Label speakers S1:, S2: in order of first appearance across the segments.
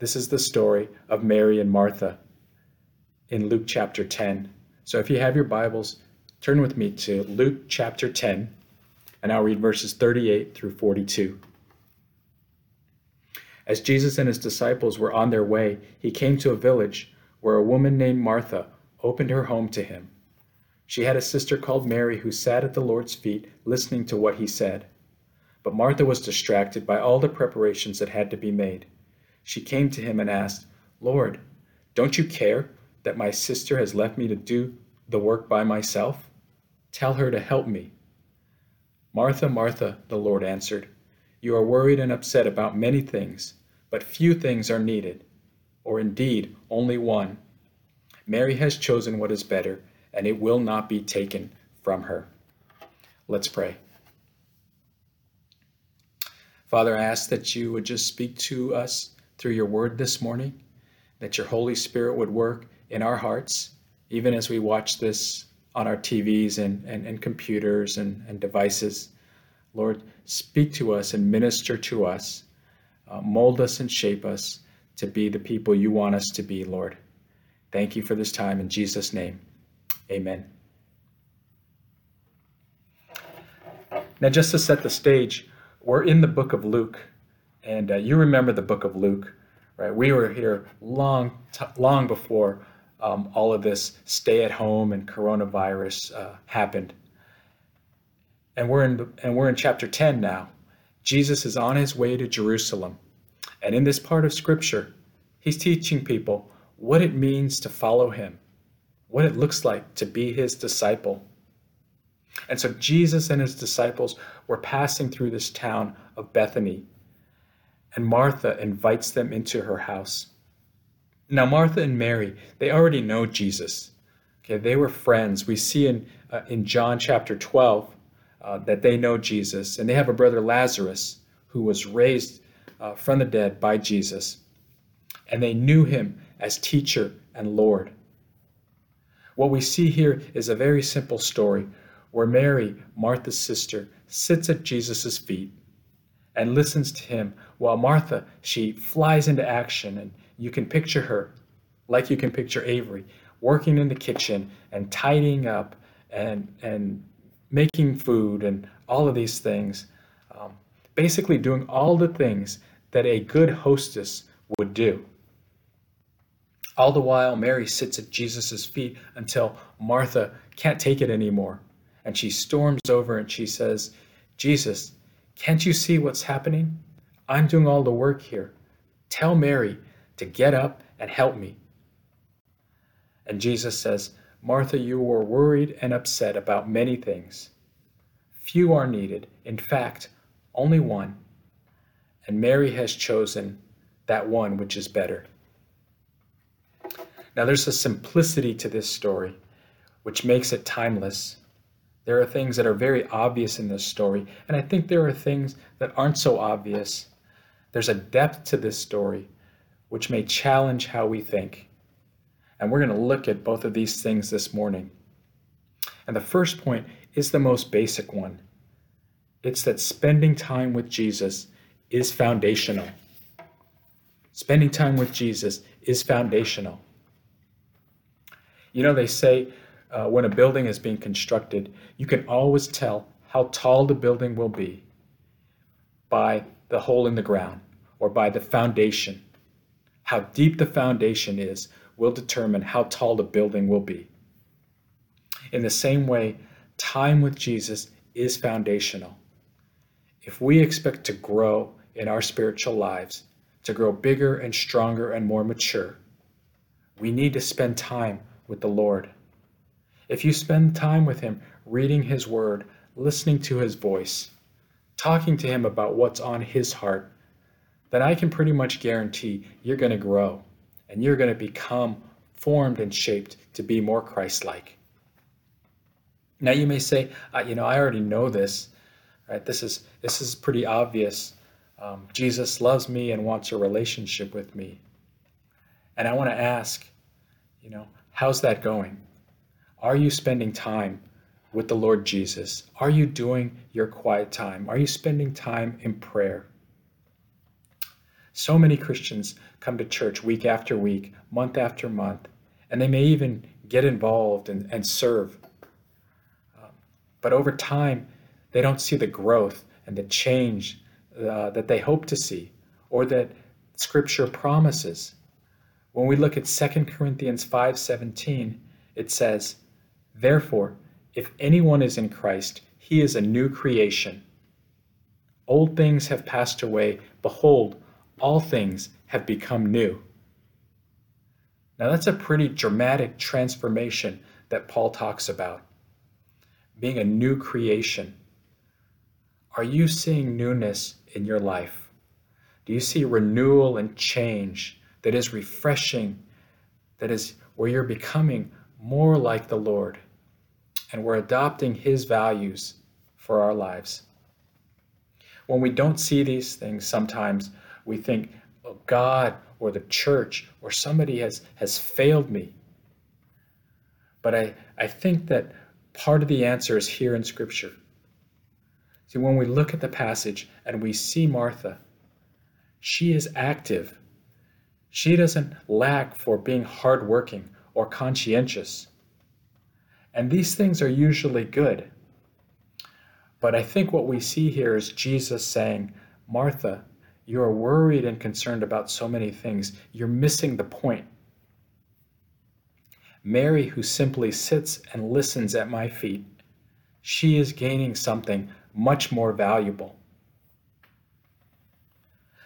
S1: This is the story of Mary and Martha in Luke chapter 10. So if you have your Bibles, turn with me to Luke chapter 10, and I'll read verses 38 through 42. As Jesus and his disciples were on their way, he came to a village where a woman named Martha opened her home to him. She had a sister called Mary who sat at the Lord's feet listening to what he said. But Martha was distracted by all the preparations that had to be made. She came to him and asked, Lord, don't you care that my sister has left me to do the work by myself? Tell her to help me. Martha, Martha, the Lord answered, you are worried and upset about many things, but few things are needed, or indeed only one. Mary has chosen what is better and it will not be taken from her. Let's pray. Father, I ask that you would just speak to us through your word this morning, that your Holy Spirit would work in our hearts, even as we watch this on our TVs and, and, and computers and, and devices. Lord, speak to us and minister to us, uh, mold us and shape us to be the people you want us to be, Lord. Thank you for this time in Jesus' name. Amen. Now, just to set the stage, we're in the book of Luke, and uh, you remember the book of Luke, right? We were here long, t- long before um, all of this stay at home and coronavirus uh, happened. And we're in and we're in chapter 10 now. Jesus is on his way to Jerusalem. And in this part of scripture, he's teaching people what it means to follow him what it looks like to be his disciple. And so Jesus and his disciples were passing through this town of Bethany, and Martha invites them into her house. Now, Martha and Mary, they already know Jesus. Okay, they were friends. We see in, uh, in John chapter 12 uh, that they know Jesus, and they have a brother Lazarus who was raised uh, from the dead by Jesus, and they knew him as teacher and Lord. What we see here is a very simple story where Mary, Martha's sister, sits at Jesus' feet and listens to him while Martha, she flies into action and you can picture her like you can picture Avery working in the kitchen and tidying up and and making food and all of these things um, basically doing all the things that a good hostess would do all the while, Mary sits at Jesus' feet until Martha can't take it anymore. And she storms over and she says, Jesus, can't you see what's happening? I'm doing all the work here. Tell Mary to get up and help me. And Jesus says, Martha, you were worried and upset about many things. Few are needed, in fact, only one. And Mary has chosen that one which is better. Now, there's a simplicity to this story which makes it timeless. There are things that are very obvious in this story, and I think there are things that aren't so obvious. There's a depth to this story which may challenge how we think. And we're going to look at both of these things this morning. And the first point is the most basic one it's that spending time with Jesus is foundational. Spending time with Jesus is foundational. You know, they say uh, when a building is being constructed, you can always tell how tall the building will be by the hole in the ground or by the foundation. How deep the foundation is will determine how tall the building will be. In the same way, time with Jesus is foundational. If we expect to grow in our spiritual lives, to grow bigger and stronger and more mature, we need to spend time with the Lord. If you spend time with Him reading His Word, listening to His voice, talking to Him about what's on His heart, then I can pretty much guarantee you're going to grow and you're going to become formed and shaped to be more Christ like. Now you may say, uh, you know, I already know this, right? This is this is pretty obvious. Um, Jesus loves me and wants a relationship with me. And I want to ask, you know, How's that going? Are you spending time with the Lord Jesus? Are you doing your quiet time? Are you spending time in prayer? So many Christians come to church week after week, month after month, and they may even get involved and, and serve. Um, but over time, they don't see the growth and the change uh, that they hope to see or that Scripture promises. When we look at 2 Corinthians 5:17, it says, "Therefore, if anyone is in Christ, he is a new creation. Old things have passed away; behold, all things have become new." Now that's a pretty dramatic transformation that Paul talks about. Being a new creation. Are you seeing newness in your life? Do you see renewal and change that is refreshing, that is where you're becoming more like the Lord and we're adopting His values for our lives? When we don't see these things, sometimes we think, oh, God or the church or somebody has, has failed me. But I, I think that part of the answer is here in Scripture. See, when we look at the passage and we see Martha, she is active. She doesn't lack for being hardworking or conscientious. And these things are usually good. But I think what we see here is Jesus saying, Martha, you are worried and concerned about so many things. You're missing the point. Mary, who simply sits and listens at my feet, she is gaining something much more valuable.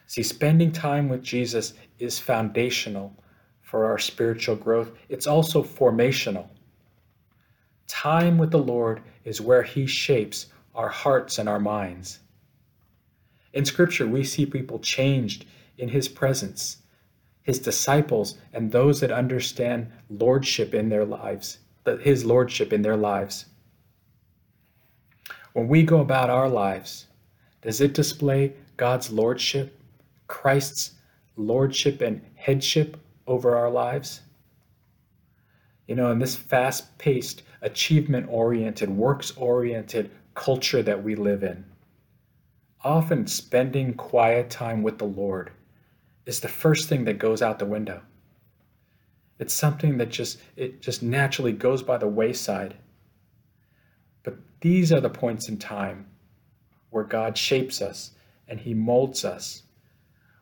S1: See, spending time with Jesus is foundational for our spiritual growth, it's also formational. Time with the Lord is where He shapes our hearts and our minds. In Scripture, we see people changed in His presence, His disciples, and those that understand lordship in their lives, His lordship in their lives. When we go about our lives, does it display God's lordship, Christ's lordship and headship over our lives? You know, in this fast paced, achievement oriented, works oriented culture that we live in, often spending quiet time with the Lord is the first thing that goes out the window. It's something that just it just naturally goes by the wayside. But these are the points in time where God shapes us and he molds us.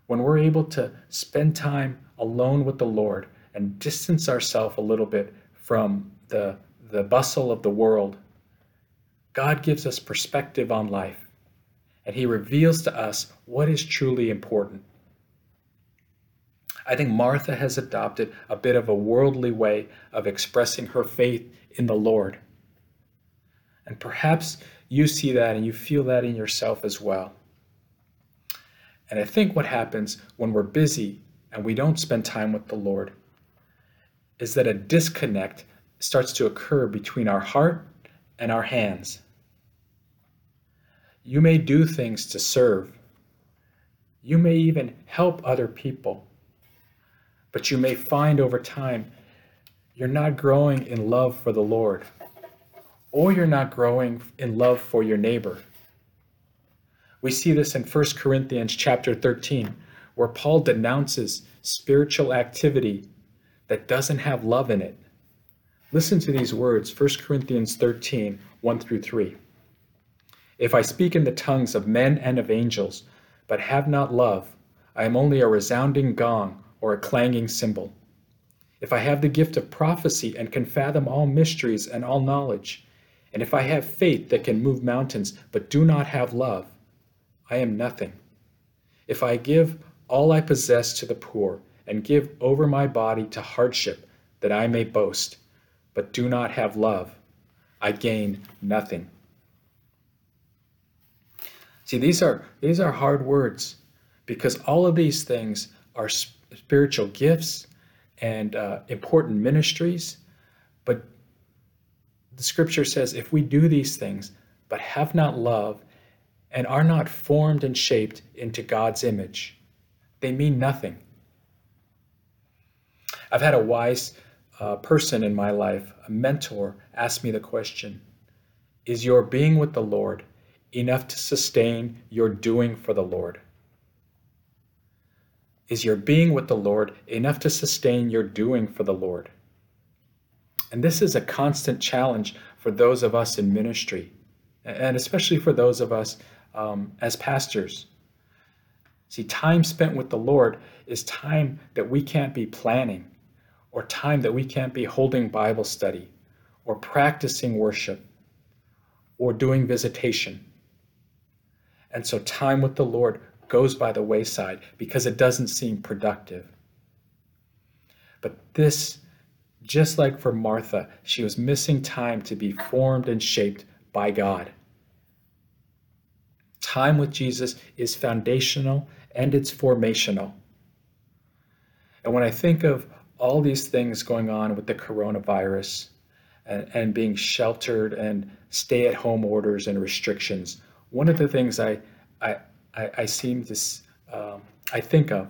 S1: When we're able to spend time alone with the Lord and distance ourselves a little bit from the, the bustle of the world, God gives us perspective on life and he reveals to us what is truly important. I think Martha has adopted a bit of a worldly way of expressing her faith in the Lord. And perhaps you see that and you feel that in yourself as well. And I think what happens when we're busy and we don't spend time with the Lord is that a disconnect starts to occur between our heart and our hands. You may do things to serve. You may even help other people. But you may find over time you're not growing in love for the Lord, or you're not growing in love for your neighbor. We see this in 1 Corinthians chapter 13, where Paul denounces spiritual activity that doesn't have love in it. Listen to these words 1 Corinthians 13, 1 through 3. If I speak in the tongues of men and of angels, but have not love, I am only a resounding gong or a clanging cymbal. If I have the gift of prophecy and can fathom all mysteries and all knowledge, and if I have faith that can move mountains but do not have love, I am nothing. If I give all I possess to the poor and give over my body to hardship that I may boast, but do not have love, I gain nothing. See, these are these are hard words because all of these things are spiritual gifts and uh, important ministries. But the scripture says if we do these things but have not love and are not formed and shaped into God's image, they mean nothing. I've had a wise uh, person in my life, a mentor, asked me the question Is your being with the Lord enough to sustain your doing for the Lord? Is your being with the Lord enough to sustain your doing for the Lord? And this is a constant challenge for those of us in ministry, and especially for those of us um, as pastors. See, time spent with the Lord is time that we can't be planning, or time that we can't be holding Bible study, or practicing worship, or doing visitation. And so, time with the Lord goes by the wayside because it doesn't seem productive. But this, just like for Martha, she was missing time to be formed and shaped by God. Time with Jesus is foundational and it's formational. And when I think of all these things going on with the coronavirus and, and being sheltered and stay at home orders and restrictions, one of the things I, I, I, I seem to, um, I think of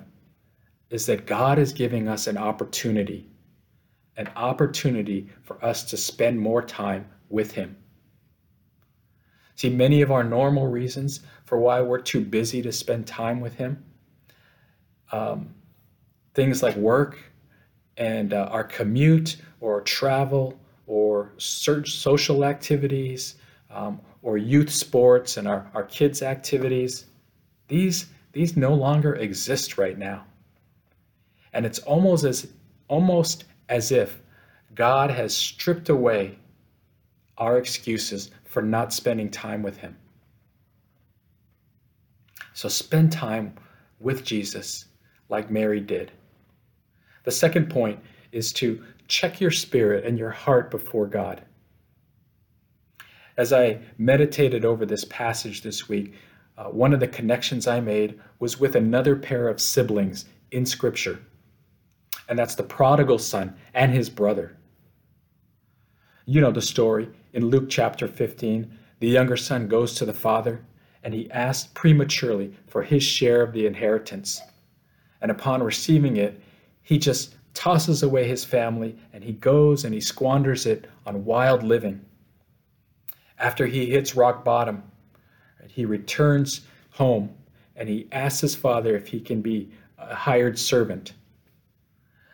S1: is that God is giving us an opportunity, an opportunity for us to spend more time with Him. See, many of our normal reasons for why we're too busy to spend time with Him, um, things like work and uh, our commute or travel or social activities um, or youth sports and our, our kids' activities, these, these no longer exist right now. And it's almost as, almost as if God has stripped away our excuses for not spending time with Him. So spend time with Jesus like Mary did. The second point is to check your spirit and your heart before God. As I meditated over this passage this week, uh, one of the connections I made was with another pair of siblings in Scripture, and that's the prodigal son and his brother. You know the story. In Luke chapter 15, the younger son goes to the father and he asks prematurely for his share of the inheritance. And upon receiving it, he just tosses away his family and he goes and he squanders it on wild living. After he hits rock bottom, he returns home and he asks his father if he can be a hired servant.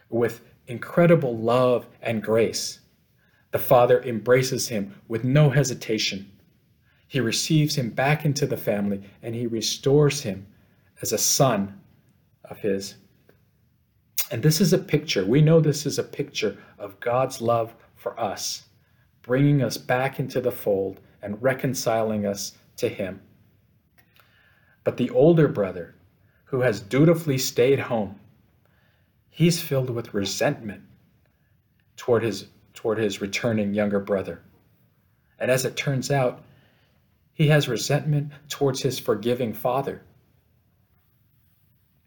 S1: With incredible love and grace, the father embraces him with no hesitation. He receives him back into the family and he restores him as a son of his. And this is a picture, we know this is a picture of God's love for us, bringing us back into the fold and reconciling us to Him. But the older brother, who has dutifully stayed home, he's filled with resentment toward his, toward his returning younger brother. And as it turns out, he has resentment towards his forgiving father.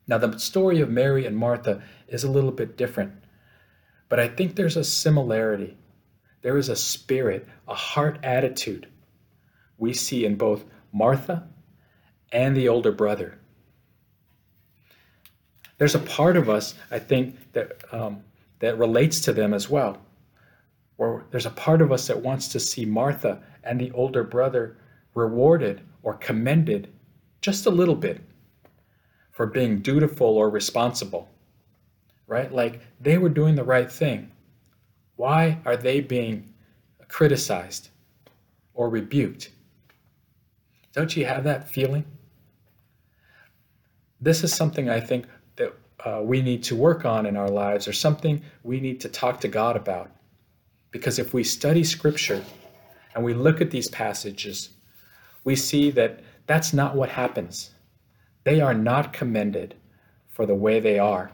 S1: Now, the story of Mary and Martha is a little bit different, but I think there's a similarity. There is a spirit, a heart attitude we see in both Martha and the older brother. There's a part of us, I think, that, um, that relates to them as well. Or there's a part of us that wants to see Martha and the older brother rewarded or commended just a little bit for being dutiful or responsible, right? Like they were doing the right thing. Why are they being criticized or rebuked? Don't you have that feeling? This is something I think that uh, we need to work on in our lives, or something we need to talk to God about. Because if we study Scripture and we look at these passages, we see that that's not what happens. They are not commended for the way they are.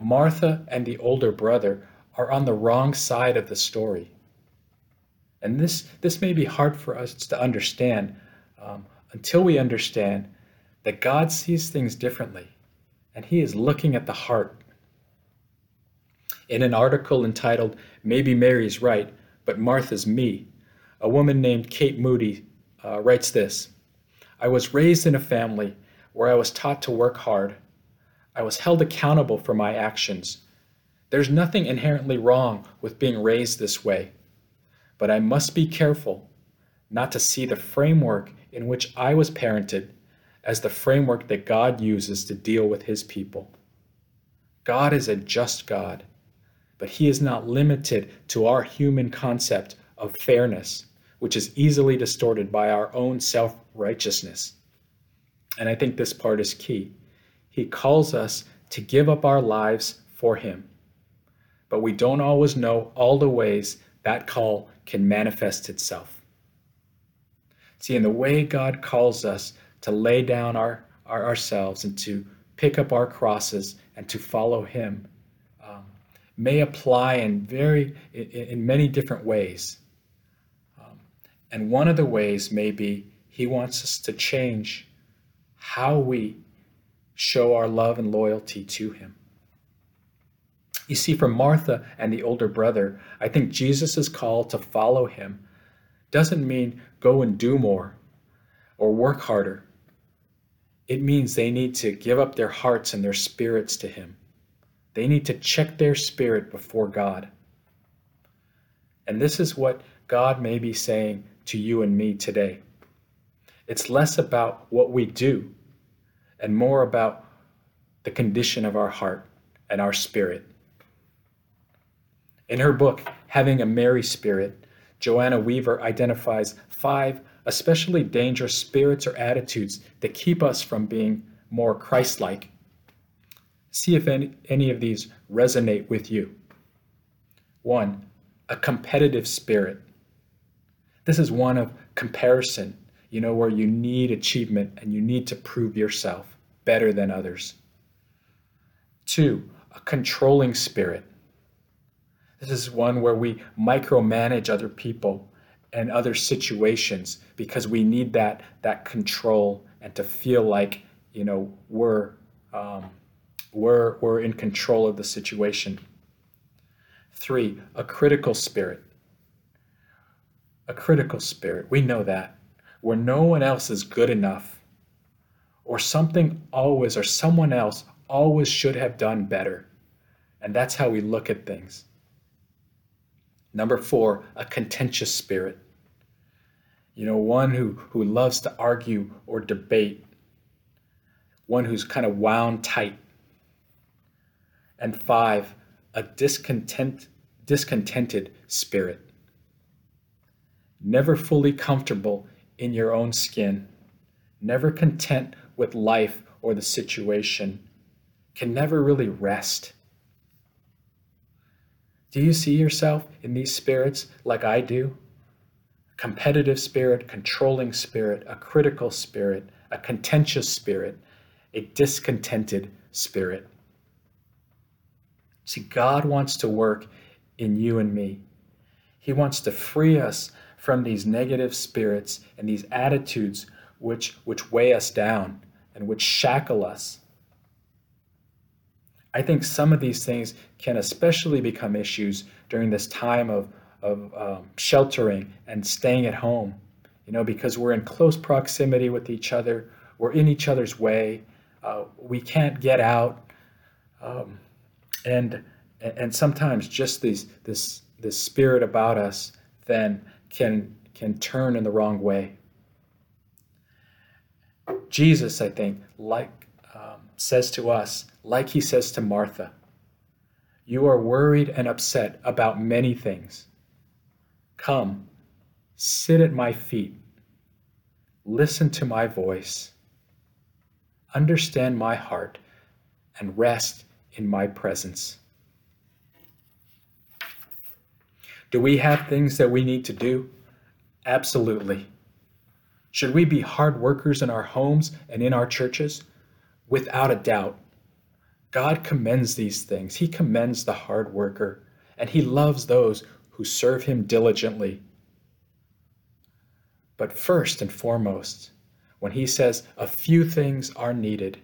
S1: Martha and the older brother are on the wrong side of the story. And this, this may be hard for us to understand um, until we understand that God sees things differently and He is looking at the heart. In an article entitled, Maybe Mary's Right, but Martha's Me, a woman named Kate Moody uh, writes this I was raised in a family where I was taught to work hard. I was held accountable for my actions. There's nothing inherently wrong with being raised this way, but I must be careful not to see the framework in which I was parented as the framework that God uses to deal with his people. God is a just God, but he is not limited to our human concept of fairness, which is easily distorted by our own self righteousness. And I think this part is key. He calls us to give up our lives for him, but we don't always know all the ways that call can manifest itself. See, in the way God calls us to lay down our, our ourselves and to pick up our crosses and to follow Him um, may apply in very in, in many different ways. Um, and one of the ways may be He wants us to change how we show our love and loyalty to Him. You see, for Martha and the older brother, I think Jesus' call to follow him doesn't mean go and do more or work harder. It means they need to give up their hearts and their spirits to him. They need to check their spirit before God. And this is what God may be saying to you and me today. It's less about what we do and more about the condition of our heart and our spirit. In her book, Having a Mary Spirit, Joanna Weaver identifies five especially dangerous spirits or attitudes that keep us from being more Christ like. See if any, any of these resonate with you. One, a competitive spirit. This is one of comparison, you know, where you need achievement and you need to prove yourself better than others. Two, a controlling spirit. This is one where we micromanage other people and other situations because we need that that control and to feel like you know we're um, we're we're in control of the situation. Three, a critical spirit. A critical spirit. We know that where no one else is good enough, or something always or someone else always should have done better, and that's how we look at things. Number four, a contentious spirit. You know, one who, who loves to argue or debate, one who's kind of wound tight. And five, a discontent, discontented spirit. Never fully comfortable in your own skin, never content with life or the situation, can never really rest do you see yourself in these spirits like I do? Competitive spirit, controlling spirit, a critical spirit, a contentious spirit, a discontented spirit. See, God wants to work in you and me. He wants to free us from these negative spirits and these attitudes which, which weigh us down and which shackle us. I think some of these things can especially become issues during this time of, of um, sheltering and staying at home, you know, because we're in close proximity with each other, we're in each other's way, uh, we can't get out, um, and and sometimes just these this this spirit about us then can can turn in the wrong way. Jesus, I think, like um, says to us, like he says to Martha, You are worried and upset about many things. Come, sit at my feet, listen to my voice, understand my heart, and rest in my presence. Do we have things that we need to do? Absolutely. Should we be hard workers in our homes and in our churches? without a doubt. God commends these things. He commends the hard worker, and he loves those who serve him diligently. But first and foremost, when he says a few things are needed,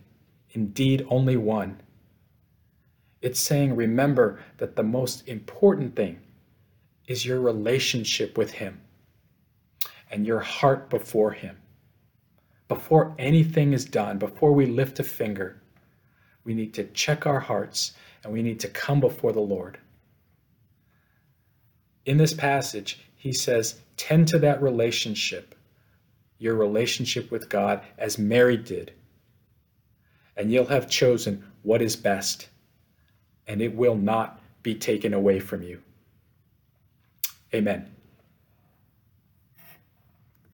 S1: indeed only one, it's saying remember that the most important thing is your relationship with him and your heart before him before anything is done, before we lift a finger, we need to check our hearts and we need to come before the Lord. In this passage, he says, tend to that relationship. your relationship with God as Mary did. And you'll have chosen what is best, and it will not be taken away from you. Amen.